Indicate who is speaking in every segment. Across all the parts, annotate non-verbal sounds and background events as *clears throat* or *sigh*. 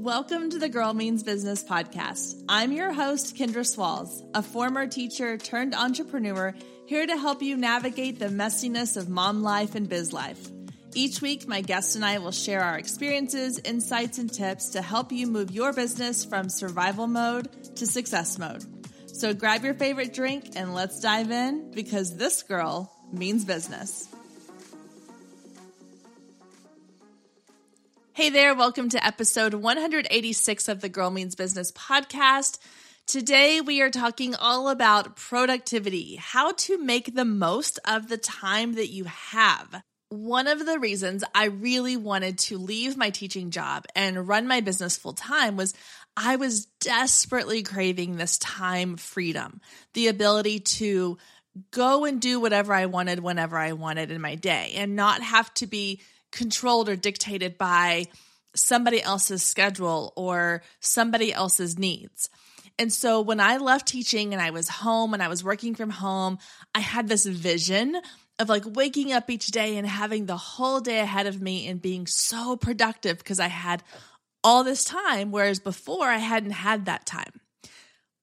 Speaker 1: Welcome to the Girl Means Business podcast. I'm your host, Kendra Swalls, a former teacher turned entrepreneur here to help you navigate the messiness of mom life and biz life. Each week, my guest and I will share our experiences, insights, and tips to help you move your business from survival mode to success mode. So grab your favorite drink and let's dive in because this girl means business. Hey there, welcome to episode 186 of the Girl Means Business podcast. Today we are talking all about productivity, how to make the most of the time that you have. One of the reasons I really wanted to leave my teaching job and run my business full time was I was desperately craving this time freedom, the ability to go and do whatever I wanted whenever I wanted in my day and not have to be controlled or dictated by somebody else's schedule or somebody else's needs. And so when I left teaching and I was home and I was working from home, I had this vision of like waking up each day and having the whole day ahead of me and being so productive because I had all this time, whereas before I hadn't had that time.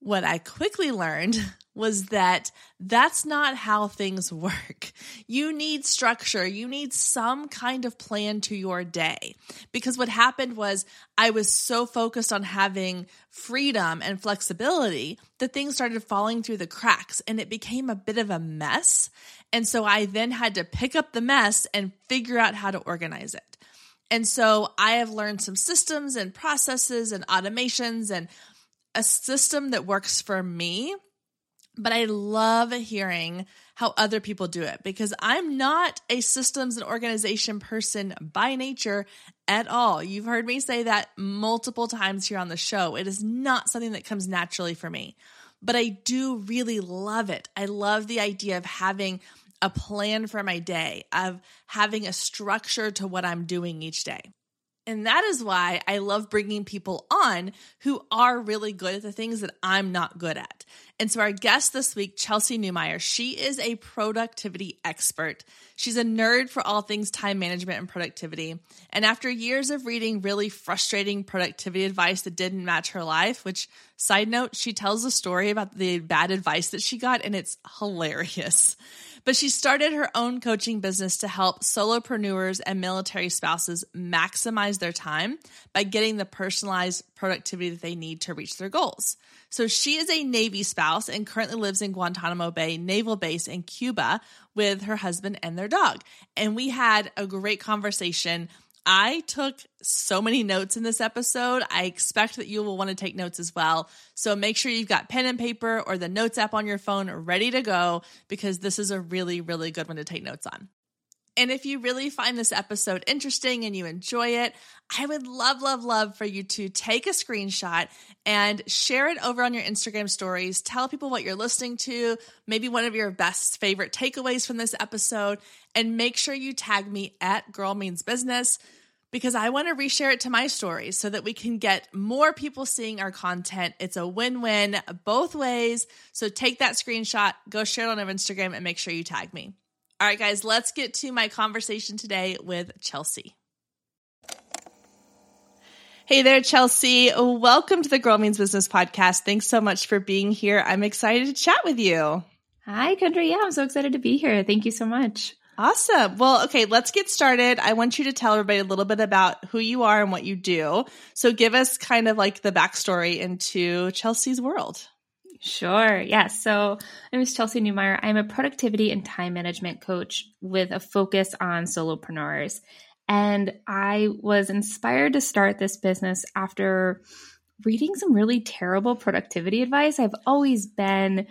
Speaker 1: What I quickly learned was that that's not how things *laughs* work. You need structure. You need some kind of plan to your day. Because what happened was I was so focused on having freedom and flexibility that things started falling through the cracks and it became a bit of a mess. And so I then had to pick up the mess and figure out how to organize it. And so I have learned some systems and processes and automations and a system that works for me but I love hearing how other people do it because I'm not a systems and organization person by nature at all. You've heard me say that multiple times here on the show. It is not something that comes naturally for me, but I do really love it. I love the idea of having a plan for my day, of having a structure to what I'm doing each day. And that is why I love bringing people on who are really good at the things that I'm not good at. And so, our guest this week, Chelsey Newmeyer, she is a productivity expert. She's a nerd for all things time management and productivity. And after years of reading really frustrating productivity advice that didn't match her life, which, side note, she tells a story about the bad advice that she got, and it's hilarious. But she started her own coaching business to help solopreneurs and military spouses maximize their time by getting the personalized productivity that they need to reach their goals. So she is a Navy spouse and currently lives in Guantanamo Bay Naval Base in Cuba with her husband and their dog. And we had a great conversation I took so many notes in this episode. I expect that you will want to take notes as well. So make sure you've got pen and paper or the notes app on your phone ready to go because this is a really, really good one to take notes on. And if you really find this episode interesting and you enjoy it, I would love, love, love for you to take a screenshot and share it over on your Instagram stories. Tell people what you're listening to, maybe one of your best favorite takeaways from this episode, and make sure you tag me at Girl Means Business because I want to reshare it to my stories so that we can get more people seeing our content. It's a win win both ways. So take that screenshot, go share it on our Instagram, and make sure you tag me. All right, guys, let's get to my conversation today with Chelsey. Hey there, Chelsey. Welcome to the Girl Means Business podcast. Thanks so much for being here. I'm excited to chat with you.
Speaker 2: Hi, Kendra. Yeah, I'm so excited to be here. Thank you so much.
Speaker 1: Awesome. Well, okay, let's get started. I want you to tell everybody a little bit about who you are and what you do. So give us kind of like the backstory into Chelsey's world.
Speaker 2: Sure. Yeah. So I'm Chelsey Newmeyer. I'm a productivity and time management coach with a focus on solopreneurs. And I was inspired to start this business after reading some really terrible productivity advice. I've always been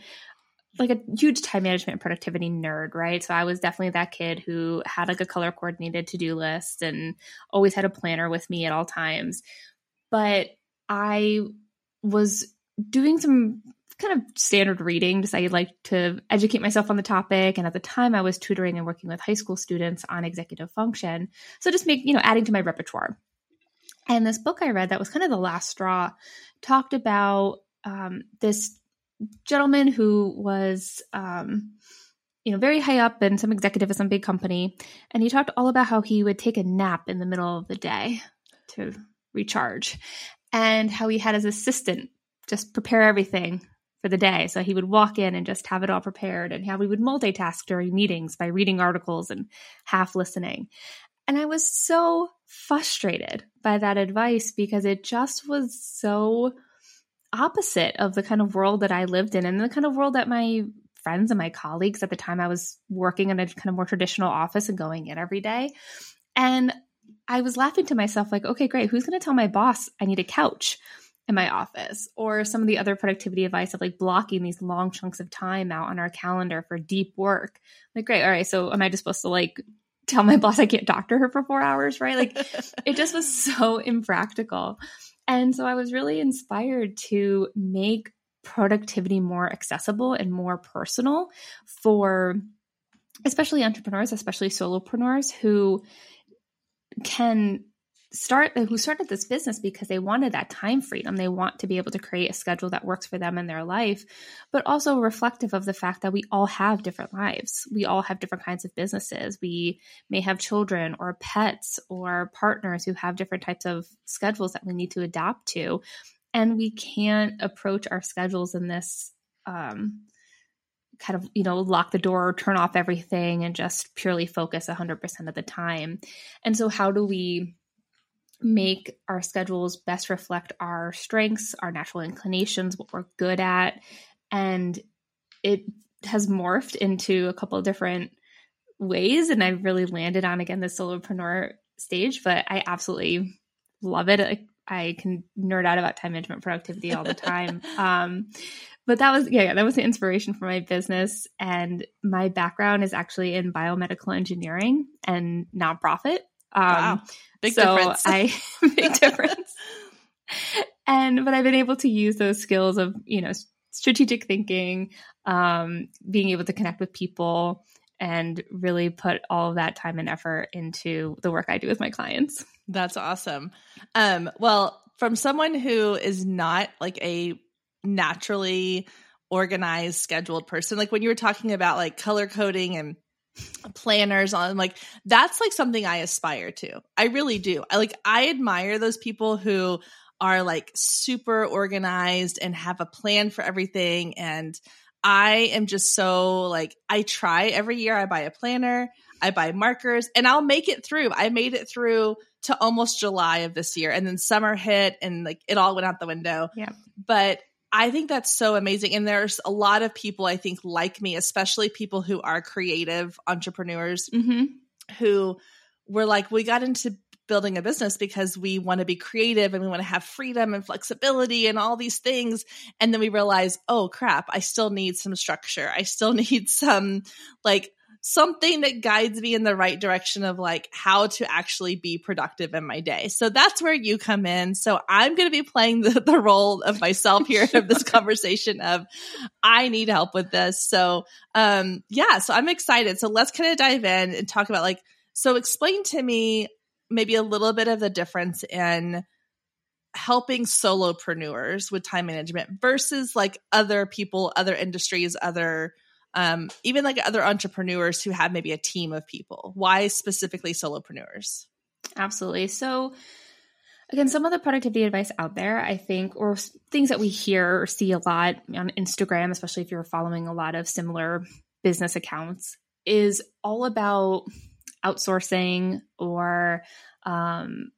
Speaker 2: like a huge time management productivity nerd, right? So I was definitely that kid who had like a color coordinated to do list and always had a planner with me at all times. But I was doing some kind of standard reading. Just I like to educate myself on the topic. And at the time, I was tutoring and working with high school students on executive function. So just make, you know, adding to my repertoire. And this book I read that was kind of the last straw talked about um, this gentleman who was um, you know very high up and some executive at some big company and he talked all about how he would take a nap in the middle of the day to recharge and how he had his assistant just prepare everything for the day. So he would walk in and just have it all prepared, and how we would multitask during meetings by reading articles and half listening. And I was so frustrated by that advice because it just was so opposite of the kind of world that I lived in and the kind of world that my friends and my colleagues at the time I was working in a kind of more traditional office and going in every day. And I was laughing to myself, like, okay, great. Who's going to tell my boss I need a couch in my office? Or some of the other productivity advice of like blocking these long chunks of time out on our calendar for deep work. Like, great. All right. So am I just supposed to like tell my *laughs* boss I can't to her for four hours? Right. Like, it just was so impractical. And so I was really inspired to make productivity more accessible and more personal for especially entrepreneurs, especially solopreneurs who can start who started this business because they wanted that time freedom. They want to be able to create a schedule that works for them in their life but also reflective of the fact that we all have different lives. We all have different kinds of businesses. We may have children or pets or partners who have different types of schedules that we need to adapt to. And we can't approach our schedules in this um, kind of you know lock the door turn off everything and just purely focus 100% of the time. And so how do we make our schedules best reflect our strengths our natural inclinations what we're good at and it has morphed into a couple of different ways and i've really landed on again the solopreneur stage but i absolutely love it I can nerd out about time management productivity all the *laughs* time. um, but that was yeah, yeah, that was the inspiration for my business. And my background is actually in biomedical engineering and nonprofit. Um, wow,
Speaker 1: big so difference.
Speaker 2: I *laughs* big difference. and but I've been able to use those skills of you know strategic thinking, um, being able to connect with people, and really put all of that time and effort into the work I do with my clients.
Speaker 1: That's awesome. Um, well, from someone who is not like a naturally organized, scheduled person. Like when you were talking about like color coding and planners on like that's like something I aspire to. I really do. I like I admire those people who are like super organized and have a plan for everything and I am just so like I try every year I buy a planner, I buy markers and I'll make it through. I made it through to almost July of this year and then summer hit and like it all went out the window.
Speaker 2: Yeah.
Speaker 1: But I think that's so amazing. And there's a lot of people I think like me, especially people who are creative entrepreneurs mm-hmm. who were like, we got into building a business because we want to be creative and we want to have freedom and flexibility and all these things. And then we realize, oh crap, I still need some structure. I still *laughs* need some like something that guides me in the right direction of like how to actually be productive in my day. So that's where you come in. So I'm going to be playing the, the role of myself here of this *laughs* conversation of I need help with this. So um yeah, so I'm excited. So let's kind of dive in and talk about like so explain to me maybe a little bit of the difference in helping solopreneurs with time management versus like other people, other industries, other um, even like other entrepreneurs who have maybe a team of people? Why specifically solopreneurs?
Speaker 2: Absolutely. So, again, some of the productivity advice out there, I think, or things that we hear or see a lot on Instagram, especially if you're following a lot of similar business accounts, is all about outsourcing or um,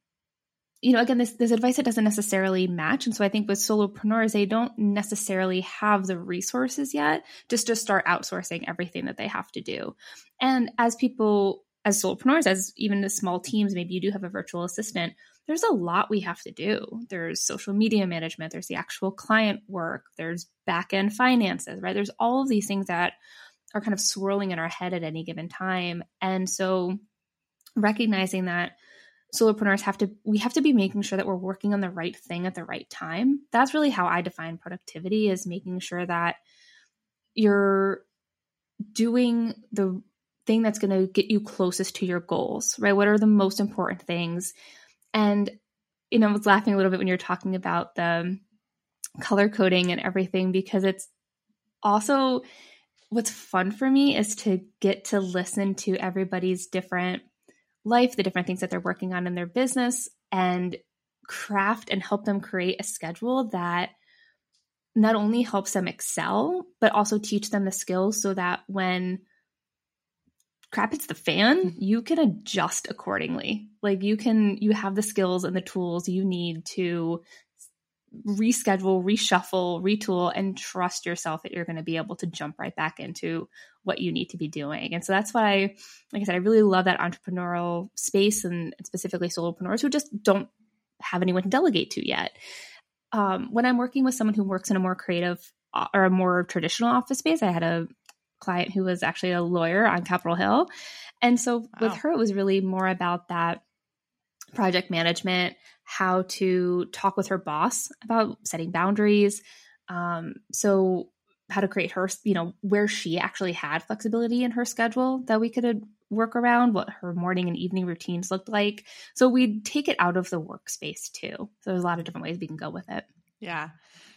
Speaker 2: you know, again, this this advice that doesn't necessarily match, and so I think with solopreneurs, they don't necessarily have the resources yet just to start outsourcing everything that they have to do. And as people, as solopreneurs, as even the small teams, maybe you do have a virtual assistant. There's a lot we have to do. There's social media management. There's the actual client work. There's back end finances, right? There's all of these things that are kind of swirling in our head at any given time, and so recognizing that solopreneurs have to we have to be making sure that we're working on the right thing at the right time. That's really how i define productivity is making sure that you're doing the thing that's going to get you closest to your goals right? What are the most important things? And you know i was laughing a little bit when you're talking about the color coding and everything because it's also what's fun for me is to get to listen to everybody's different life, the different things that they're working on in their business, and craft and help them create a schedule that not only helps them excel, but also teach them the skills so that when crap hits the fan, mm-hmm. you can adjust accordingly. Like you can, you have the skills and the tools you need to reschedule, reshuffle, retool, and trust yourself that you're going to be able to jump right back into what you need to be doing. And so that's why, like I said, I really love that entrepreneurial space and specifically solopreneurs who just don't have anyone to delegate to yet. Um, when I'm working with someone who works in a more creative uh, or a more traditional office space, I had a client who was actually a lawyer on Capitol Hill. And so wow. with her, it was really more about that project management, how to talk with her boss about setting boundaries. Um, so how to create her, you know, where she actually had flexibility in her schedule that we could work around, what her morning and evening routines looked like. So we'd take it out of the workspace too. So there's a lot of different ways we can go with it.
Speaker 1: Yeah.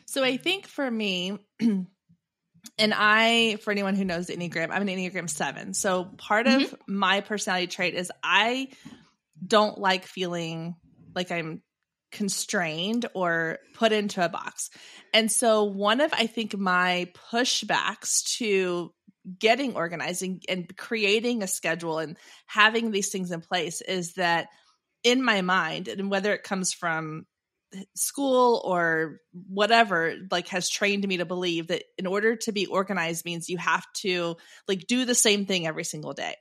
Speaker 1: So I think for me, *clears throat* and I, for anyone who knows Enneagram, I'm an Enneagram seven. So part mm-hmm. of my personality trait is I don't like feeling like I'm constrained or put into a box. And so one of I think my pushbacks to getting organizing and creating a schedule and having these things in place is that in my mind and whether it comes from school or whatever like has trained me to believe that in order to be organized means you have to like do the same thing every single day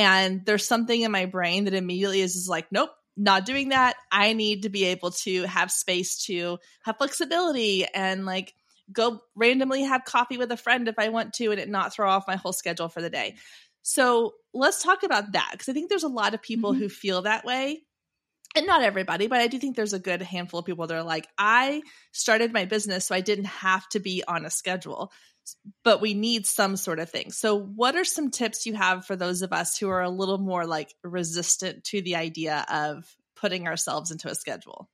Speaker 1: and there's something in my brain that immediately is, like nope not doing that. I need to be able to have space to have flexibility and like go randomly have coffee with a friend if i want to and it not throw off my whole schedule for the day. So let's talk about that because i think there's a lot of people mm-hmm. who feel that way. And not everybody, but I do think there's a good handful of people that are like, I started my business so I didn't have to be on a schedule, but we need some sort of thing. So, what are some tips you have for those of us who are a little more like resistant to the idea of putting ourselves into a schedule?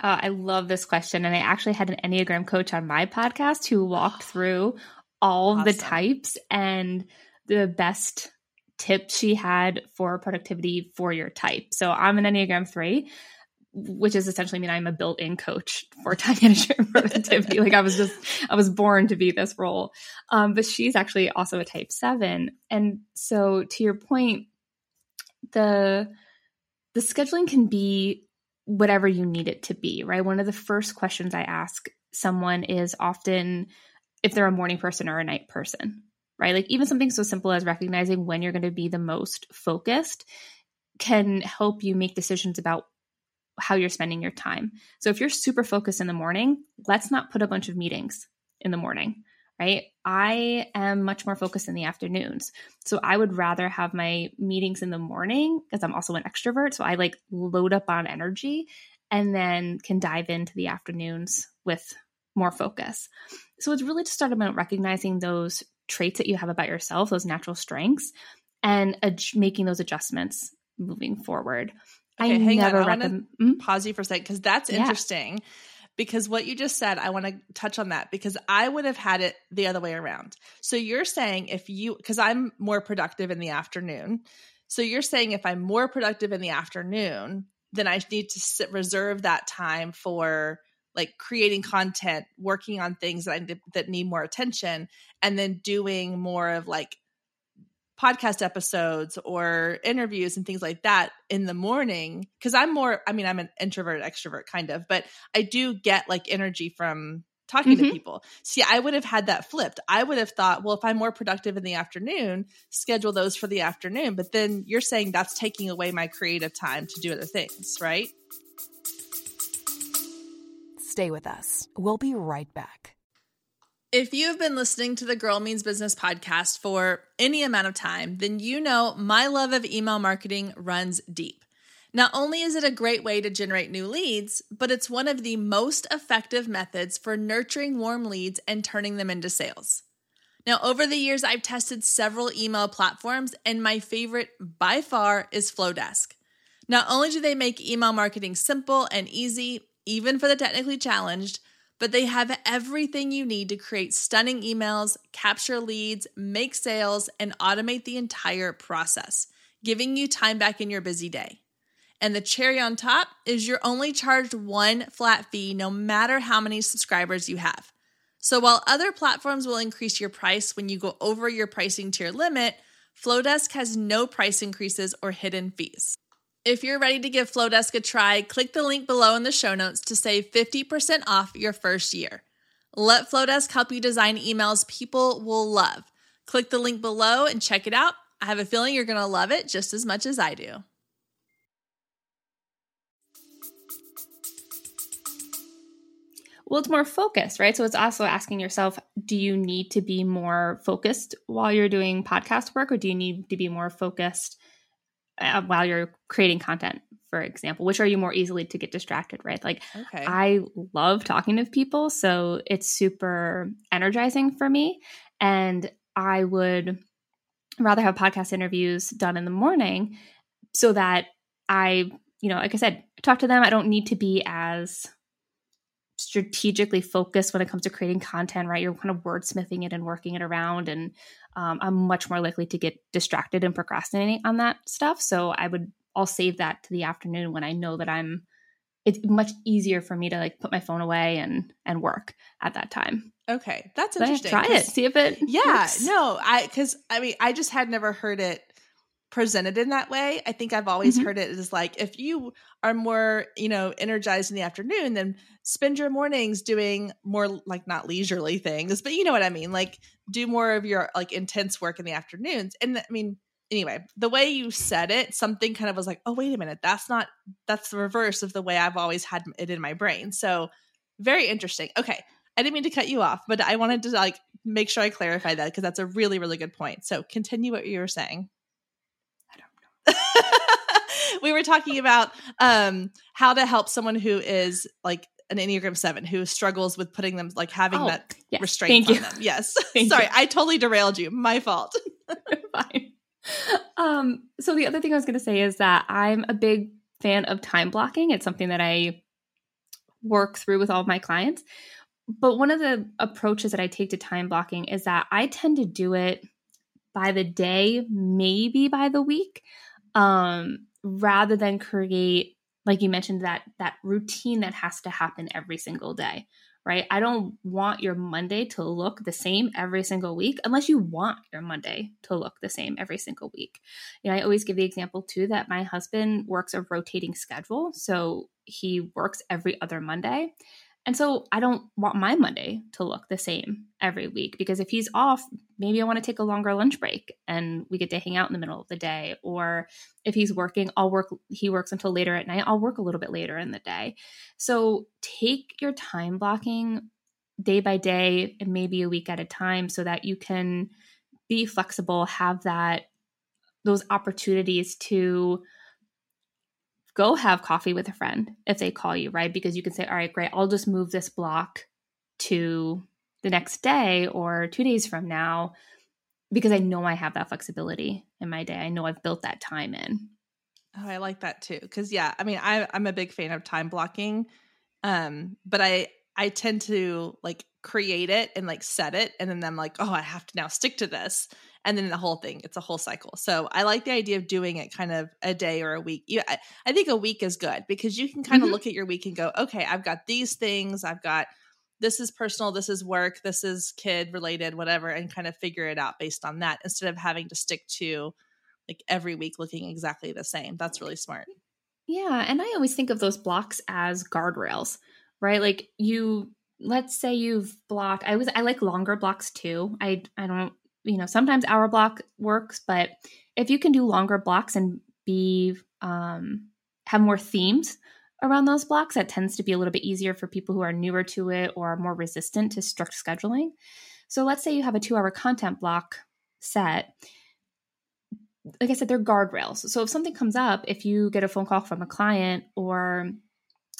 Speaker 2: Uh, I love this question. And I actually had an Enneagram coach on my podcast who walked *gasps* through all awesome. the types and the best tips she had for productivity for your type. So I'm an Enneagram 3, which is essentially mean I'm a built-in coach for *laughs* time management productivity. like I was just I was born to be this role. Um, but she's actually also a type 7. And so to your point, the the scheduling can be whatever you need it to be, right? One of the first questions I ask someone is often if they're a morning person or a night person right? Like even something so simple as recognizing when you're going to be the most focused can help you make decisions about how you're spending your time. So if you're super focused in the morning, let's not put a bunch of meetings in the morning, right? I am much more focused in the afternoons. So I would rather have my meetings in the morning because I'm also an extrovert. So I like load up on energy and then can dive into the afternoons with more focus. So it's really just start about recognizing those traits that you have about yourself, those natural strengths, and ad- making those adjustments moving forward.
Speaker 1: Okay, I hang never on. I recommend. Mm-hmm. Pause you for a second because that's interesting. Yeah. Because what you just said, I want to touch on that because I would have had it the other way around. So you're saying if you, because I'm more productive in the afternoon. So you're saying if I'm more productive in the afternoon, then I need to sit, reserve that time for like creating content, working on things that I, that need more attention, and then doing more of like podcast episodes or interviews and things like that in the morning because I'm more I mean I'm an introvert extrovert kind of but I do get like energy from talking mm-hmm. to people. See, I would have had that flipped. I would have thought, well, if I'm more productive in the afternoon, schedule those for the afternoon. But then you're saying that's taking away my creative time to do other things, right?
Speaker 3: Stay with us. We'll be right back.
Speaker 1: If you've been listening to the Girl Means Business podcast for any amount of time, then you know my love of email marketing runs deep. Not only is it a great way to generate new leads, but it's one of the most effective methods for nurturing warm leads and turning them into sales. Now, over the years, I've tested several email platforms, and my favorite by far is Flodesk. Not only do they make email marketing simple and easy, even for the technically challenged, but they have everything you need to create stunning emails, capture leads, make sales, and automate the entire process, giving you time back in your busy day. And the cherry on top is you're only charged one flat fee no matter how many subscribers you have. So while other platforms will increase your price when you go over your pricing tier limit, Flodesk has no price increases or hidden fees. If you're ready to give Flodesk a try, click the link below in the show notes to save 50% off your first year. Let Flodesk help you design emails people will love. Click the link below and check it out. I have a feeling you're going to love it just as much as I do.
Speaker 2: Well, it's more focused, right? So it's also asking yourself do you need to be more focused while you're doing podcast work, or do you need to be more focused uh, while you're creating content, for example? Which are you more easily to get distracted, right? Like,
Speaker 1: Okay.
Speaker 2: I love talking to people, so it's super energizing for me. And I would rather have podcast interviews done in the morning so that I, you know, like I said, talk to them. I don't need to be as strategically focused when it comes to creating content, right? You're kind of wordsmithing it and working it around. And um, I'm much more likely to get distracted and procrastinating on that stuff. So I would, I'll save that to the afternoon when I know that I'm, it's much easier for me to like put my phone away and and work at that time.
Speaker 1: okay. That's interesting.
Speaker 2: try it, see if it
Speaker 1: Yeah,
Speaker 2: works.
Speaker 1: no, I because I mean I just had never heard it presented in that way. I think I've always
Speaker 2: Mhm.
Speaker 1: heard it as like if you are more you know energized in the afternoon, then spend your mornings doing more like not leisurely things, but you know what I mean. Like do more of your like intense work in the afternoons. And I mean anyway, the way you said it, something kind of was like, oh wait a minute, that's not that's the reverse of the way I've always had it in my brain. So very interesting. Okay. I didn't mean to cut you off, but I wanted to like make sure I clarify that because that's a really, really good point. So continue what you were saying.
Speaker 2: I
Speaker 1: don't know. we were talking about um how to help someone who is like an Enneagram seven who struggles with putting them like having
Speaker 2: Oh,
Speaker 1: that
Speaker 2: yes.
Speaker 1: restraint
Speaker 2: Thank
Speaker 1: on
Speaker 2: you.
Speaker 1: them. Yes. *laughs*
Speaker 2: Thank
Speaker 1: Sorry,
Speaker 2: you.
Speaker 1: I totally derailed you. My fault. *laughs*
Speaker 2: Fine. Um, so the other thing I was going to say is that I'm a big fan of time blocking. It's something that I work through with all of my clients. But one of the approaches that I take to time blocking is that I tend to do it by the day, maybe by the week, um, rather than create, like you mentioned, that that routine that has to happen every single day right? I don't want your Monday to look the same every single week unless you want your Monday to look the same every single week. You know, I always give the example too that my husband works a rotating schedule. So he works every other Monday. And so I don't want my Monday to look the same every week because if he's off, maybe I want to take a longer lunch break and we get to hang out in the middle of the day. Or if he's working, I'll work, he works until later at night, I'll work a little bit later in the day. So take your time blocking day by day and maybe a week at a time so that you can be flexible, have that those opportunities to go have coffee with a friend if they call you, right? Because you can say, all right, great, I'll just move this block to the next day or two days from now because I know I have that flexibility in my day. I know I've built that time in.
Speaker 1: Oh, I like that too. Cause yeah, I mean, I, I'm a big fan of time blocking. Um, but I, I tend to like create it and like set it. And then I'm like, oh, I have to now stick to this. And then the whole thing, it's a whole cycle. So I like the idea of doing it kind of a day or a week. Yeah, I, I think a week is good because you can kind of
Speaker 2: Mhm.
Speaker 1: look at your week and go, okay, I've got these things. I've got this is personal, this is work, this is kid related, whatever, and kind of figure it out based on that instead of having to stick to like every week looking exactly the same. That's really smart.
Speaker 2: Yeah, and I always think of those blocks as guardrails, right? Like you let's say you've blocked I was I like longer blocks too. I I don't you know, sometimes hour block works, but if you can do longer blocks and be um have more themes around those blocks, that tends to be a little bit easier for people who are newer to it or more resistant to strict scheduling. So let's say you have a 2-hour content block set like I said, they're guardrails. So if something comes up, if you get a phone call from a client or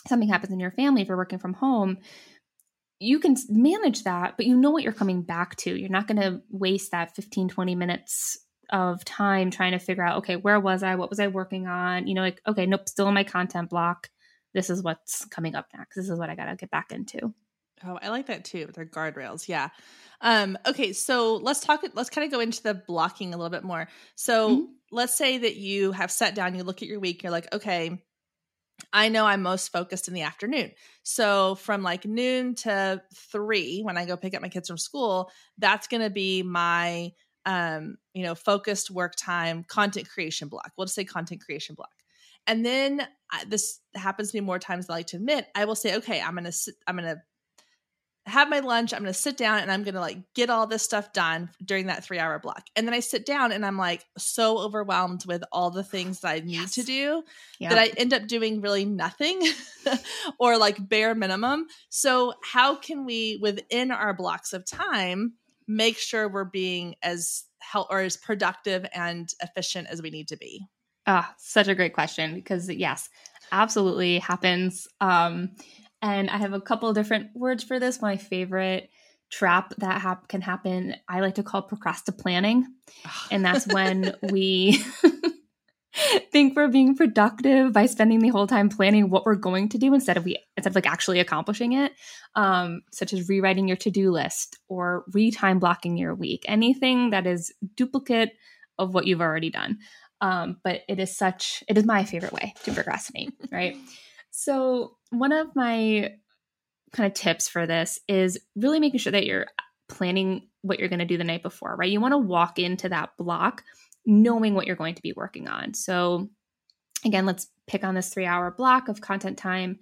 Speaker 2: something happens in your family if you're working from home, you can manage that, but you know what you're coming back to. You're not going to waste that 15, 20 minutes of time trying to figure out, okay, where was I? What was I working on? You know, like, okay, nope, still in my content block. This is what's coming up next. This is what I got to get back into.
Speaker 1: Oh, I like that too. They're guardrails. Yeah. Um, okay, so let's talk let's kind of go into the blocking a little bit more. So
Speaker 2: Mhm.
Speaker 1: let's say that you have sat down, you look at your week, you're like, okay, I know I'm most focused in the afternoon. So from like noon to three, when I go pick up my kids from school, that's going to be my, um, you know, focused work time, content creation block. We'll just say content creation block. And then I, this happens to me more times than I like to admit. I will say, okay, I'm going to, I'm going to have my lunch. I'm going to sit down and I'm going to like get all this stuff done during that three hour block. And then I sit down and I'm like so overwhelmed with all the things that I need yes. to do yep. that I end up doing really nothing *laughs* or like bare minimum. So, how can we, within our blocks of time, make sure we're being as help or as productive and efficient as we need to be?
Speaker 2: Ah, oh, such a great question because yes, absolutely happens. Um, and I have a couple different words for this. My favorite trap that hap- can happen, I like to call procrastinating. and that's when *laughs* we *laughs* think we're being productive by spending the whole time planning what we're going to do instead of we instead of like actually accomplishing it. Um, such as rewriting your to-do list or re-time blocking your week. Anything that is duplicate of what you've already done. Um, but it is such it is my favorite way to procrastinate, right? *laughs* So, one of my kind of tips for this is really making sure that you're planning what you're going to do the night before, right? You want to walk into that block knowing what you're going to be working on. So, again, let's pick on this three hour block of content time.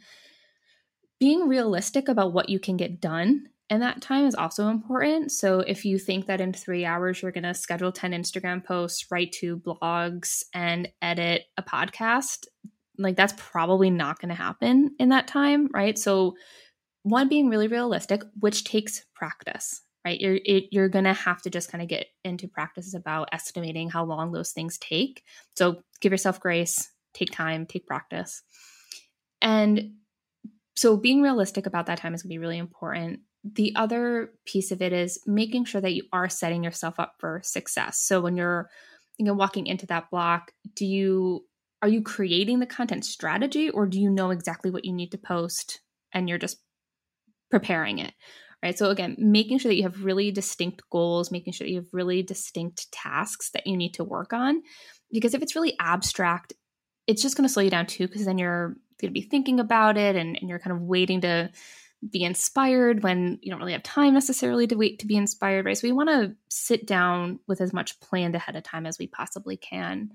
Speaker 2: Being realistic about what you can get done in that time is also important. So, if you think that in three hours you're going to schedule 10 Instagram posts, write two blogs, and edit a podcast, like that's probably not going to happen in that time, right? So one being really realistic, which takes practice, right? You're it, you're going to have to just kind of get into practices about estimating how long those things take. So give yourself grace, take time, take practice. And so being realistic about that time is going to be really important. The other piece of it is making sure that you are setting yourself up for success. So when you're you know walking into that block, do you are you creating the content strategy or do you know exactly what you need to post and you're just preparing it right? So again making sure that you have really distinct goals making sure that you have really distinct tasks that you need to work on because if it's really abstract it's just going to slow you down too because then you're going to be thinking about it and, and you're kind of waiting to be inspired when you don't really have time necessarily to wait to be inspired right? So we want to sit down with as much planned ahead of time as we possibly can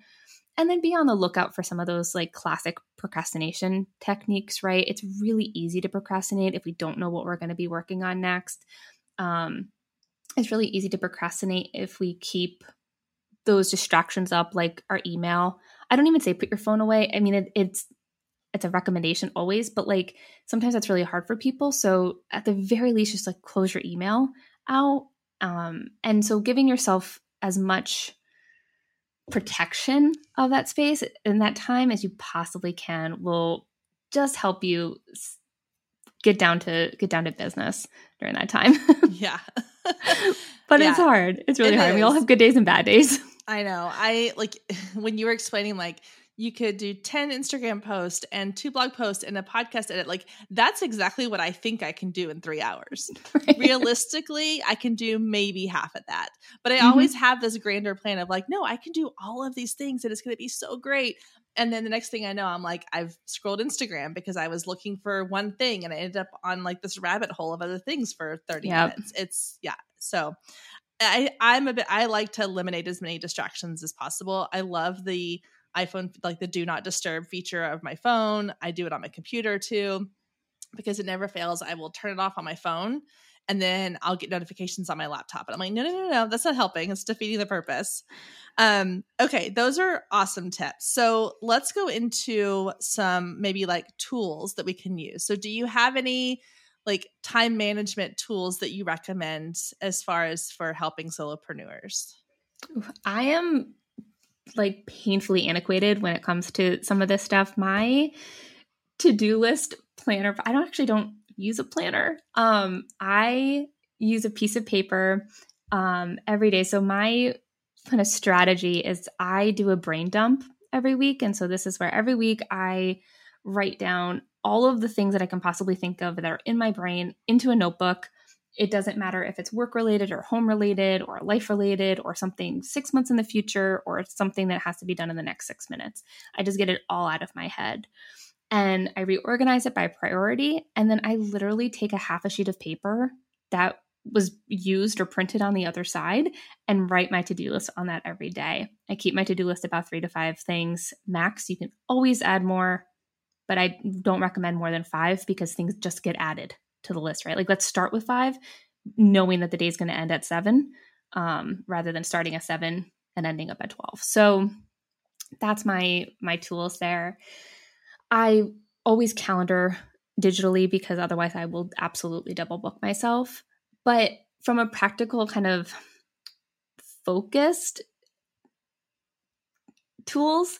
Speaker 2: and then be on the lookout for some of those like classic procrastination techniques right? It's really easy to procrastinate if we don't know what we're going to be working on next. Um, it's really easy to procrastinate if we keep those distractions up like our email. I don't even say put your phone away. I mean it, it's it's a recommendation always but like sometimes that's really hard for people. So at the very least just like close your email out. Um, and so giving yourself as much protection of that space in that time as you possibly can will just help you get down to get down to business during that time. *laughs*
Speaker 1: yeah. *laughs*
Speaker 2: but yeah. it's hard. It's really it hard. Is. We all have good days and bad days.
Speaker 1: I know. I like *laughs* when you were explaining like you could do 10 Instagram posts and two blog posts and a podcast edit. Like that's exactly what I think I can do in three hours. *laughs* Right. Realistically, I can do maybe half of that. But I mm-hmm. always have this grander plan of like, no, I can do all of these things and it's going to be so great. And then the next thing I know, I'm like, I've scrolled Instagram because I was looking for one thing and I ended up on like this rabbit hole of other things for 30 yep. minutes. It's, yeah. So I, I'm a bit, I like to eliminate as many distractions as possible. I love the, iPhone, like the do not disturb feature of my phone. I do it on my computer too, because it never fails. I will turn it off on my phone and then I'll get notifications on my laptop. And I'm like, no, no, no, no, that's not helping. It's defeating the purpose. Um, okay, those are awesome tips. So let's go into some maybe like tools that we can use. So, do you have any like time management tools that you recommend as far as for helping solopreneurs?
Speaker 2: I am like painfully antiquated when it comes to some of this stuff. My to-do list planner, I don't actually don't use a planner. Um, I use a piece of paper um, every day. So my kind of strategy is I do a brain dump every week. And so this is where every week I write down all of the things that I can possibly think of that are in my brain into a notebook it doesn't matter if it's work related or home related or life related or something six months in the future or something that has to be done in the next six minutes. I just get it all out of my head. and I reorganize it by priority. And then I literally take a half a sheet of paper that was used or printed on the other side and write my to do list on that every day. I keep my to do list about three to five things max. You can always add more, but I don't recommend more than five because things just get added to the list, right? Like let's start with five, knowing that the day is going to end at seven um, rather than starting at seven and ending up at 12. So that's my my tools there. I always calendar digitally because otherwise I will absolutely double book myself. But from a practical kind of focused tools,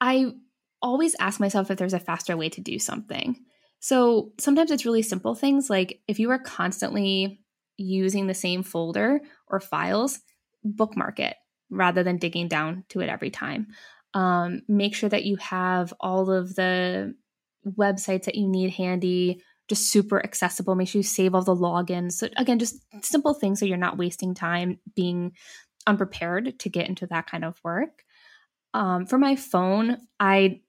Speaker 2: I always ask myself if there's a faster way to do something. So sometimes it's really simple things like if you are constantly using the same folder or files, bookmark it rather than digging down to it every time. Um, make sure that you have all of the websites that you need handy, just super accessible. Make sure you save all the logins. So, again, just simple things so you're not wasting time being unprepared to get into that kind of work. Um, for my phone, I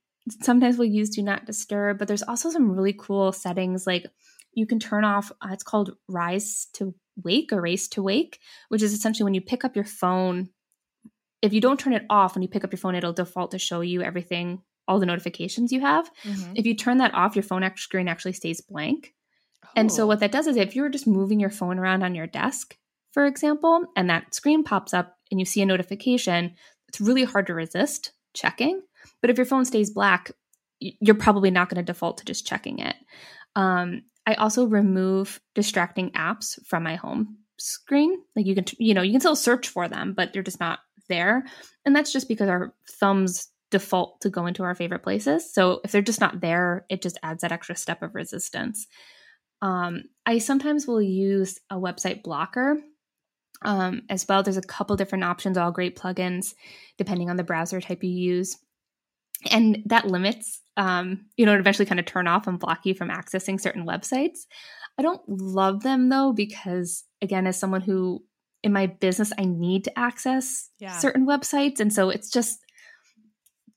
Speaker 2: sometimes we'll use do not disturb, but there's also some really cool settings like you can turn off, uh, it's called rise to wake or race to wake, which is essentially when you pick up your phone if you don't turn it off when you pick up your phone, it'll default to show you everything, all the notifications you have. Mm-hmm. If you turn that off, your phone screen actually stays blank. Oh. And so oh. what that does is if you're just moving your phone around on your desk, for example, and that screen pops up and you see a notification, it's really hard to resist checking. But if your phone stays black, you're probably not going to default to just checking it. Um, I also remove distracting apps from my home screen. Like you can, you know, you can still search for them, but they're just not there. And that's just because our thumbs default to go into our favorite places. So if they're just not there, it just adds that extra step of resistance. Um, I sometimes will use a website blocker um, as well. There's a couple different options, all great plugins, depending on the browser type you use. And that limits, um, you know, to eventually kind of turn off and block you from accessing certain websites. I don't love them though, because again, as someone who in my business I need to access yeah. certain websites. And so it's just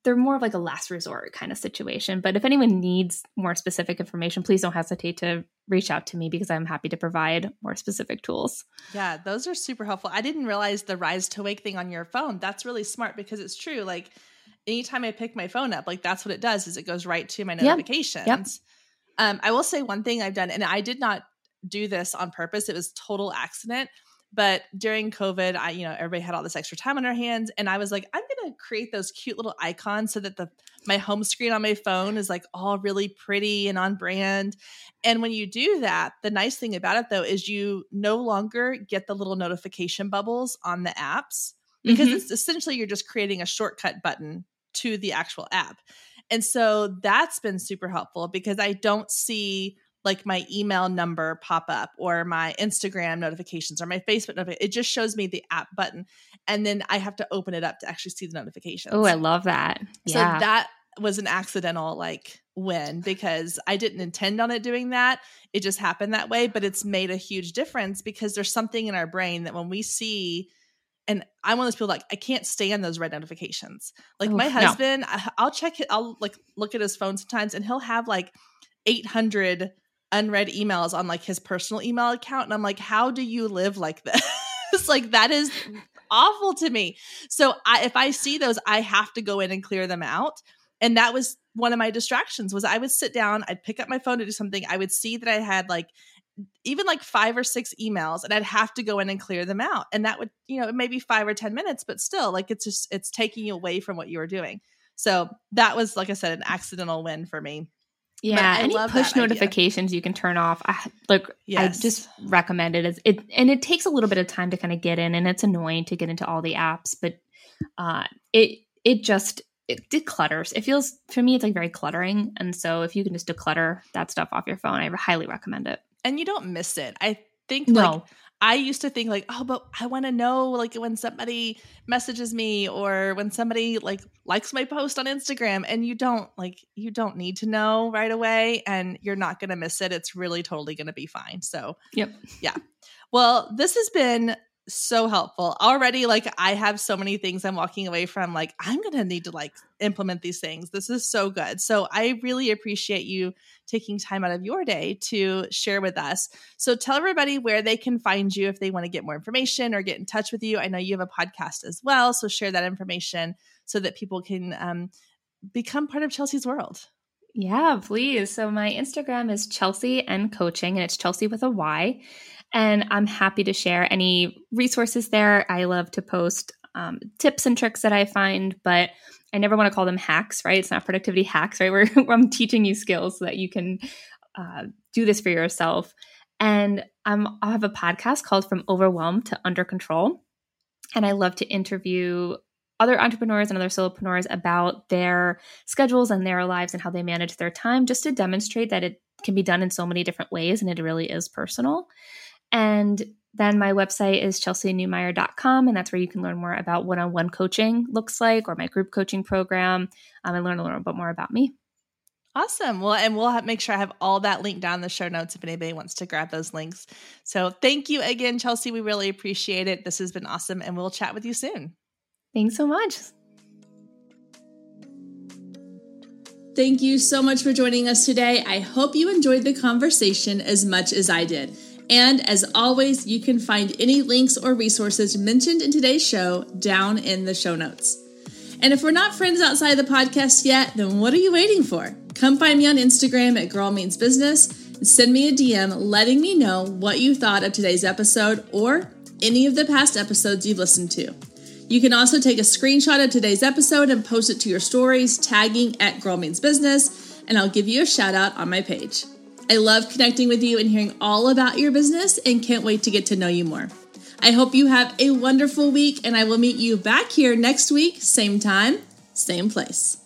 Speaker 2: they're more of like a last resort kind of situation. But if anyone needs more specific information, please don't hesitate to reach out to me because I'm happy to provide more specific tools.
Speaker 1: Yeah, those are super helpful. I didn't realize the rise to wake thing on your phone. That's really smart because it's true. Like anytime I pick my phone up, like that's what it does is it goes right to my notifications. Yep. Yep. Um, I will say one thing I've done, and I did not do this on purpose. It was total accident. But during COVID, I, you know, everybody had all this extra time on their hands. And I was like, I'm going to create those cute little icons so that the, my home screen on my phone is like all really pretty and on brand. And when you do that, the nice thing about it though is you no longer get the little notification bubbles on the apps because mm-hmm. it's essentially you're just creating a shortcut button to the actual app. And so that's been super helpful because I don't see like my email number pop up or my Instagram notifications or my Facebook notification. It just shows me the app button. And then I have to open it up to actually see the notifications.
Speaker 2: Oh, I love that.
Speaker 1: Yeah. So that was an accidental like win because I didn't intend on it doing that. It just happened that way, but it's made a huge difference because there's something in our brain that when we see and I'm one of those people like I can't stand those red notifications. Like my husband, no. I'll check it, I'll like look at his phone sometimes and he'll have like 800 unread emails on like his personal email account and I'm like how do you live like *laughs* this like that is awful to me so I, if I see those I have to go in and clear them out and that was one of my distractions was I would sit down I'd pick up my phone to do something I would see that I had like even like five or six emails and I'd have to go in and clear them out and that would you know maybe 5 or 10 minutes but still like it's just it's taking you away from what you were doing so that was like I said an accidental win for me
Speaker 2: yeah, any push notifications idea. you can turn off. I, like yes. I just recommend it as it, and it takes a little bit of time to kind of get in, and it's annoying to get into all the apps, but uh, it it just it declutters. It feels for me, it's like very cluttering, and so if you can just declutter that stuff off your phone, I highly recommend it.
Speaker 1: And you don't miss it. I think no. like I used to think like, oh, but I want to know like when somebody messages me or when somebody like likes my post on Instagram and you don't like you don't need to know right away and you're not going to miss it. It's really totally going to be fine. So,
Speaker 2: yep.
Speaker 1: Yeah. Well, this has been so helpful. Already, like, I have so many things I'm walking away from. Like, I'm to need to like implement these things. This is so good. So, I really appreciate you taking time out of your day to share with us. So, tell everybody where they can find you if they want to get more information or get in touch with you. I know you have a podcast as well. So, share that information so that people can um, become part of Chelsey's world.
Speaker 2: Yeah, please. So my Instagram is Chelsey and Coaching, and it's Chelsey with a Y. And I'm happy to share any resources there. I love to post um, tips and tricks that I find, but I never want to call them hacks, right? It's not productivity hacks, right? *laughs* Where, I'm teaching you skills so that you can uh, do this for yourself. And I'm, I have a podcast called From Overwhelmed to Under Control. And I love to interview other entrepreneurs and other solopreneurs about their schedules and their lives and how they manage their time just to demonstrate that it can be done in so many different ways and it really is personal. And then my website is chelseynewmyer.com, and that's where you can learn more about one on one coaching looks like or my group coaching program um, and learn a little bit more about me.
Speaker 1: Awesome. Well, and we'll have, make sure I have all that linked down in the show notes if anybody wants to grab those links. So thank you again, Chelsey. We really appreciate it. This has been awesome, and we'll chat with you soon.
Speaker 2: Thanks so much.
Speaker 1: Thank you so much for joining us today. I hope you enjoyed the conversation as much as I did. And as always, you can find any links or resources mentioned in today's show down in the show notes. And if we're not friends outside the podcast yet, then what are you waiting for? Come find me on Instagram at Girl Means Business and send me a DM letting me know what you thought of today's episode or any of the past episodes you've listened to. You can also take a screenshot of today's episode and post it to your stories, tagging at Girl Means Business, and I'll give you a shout out on my page. I love connecting with you and hearing all about your business and can't wait to get to know you more. I hope you have a wonderful week, and I will meet you back here next week, same time, same place.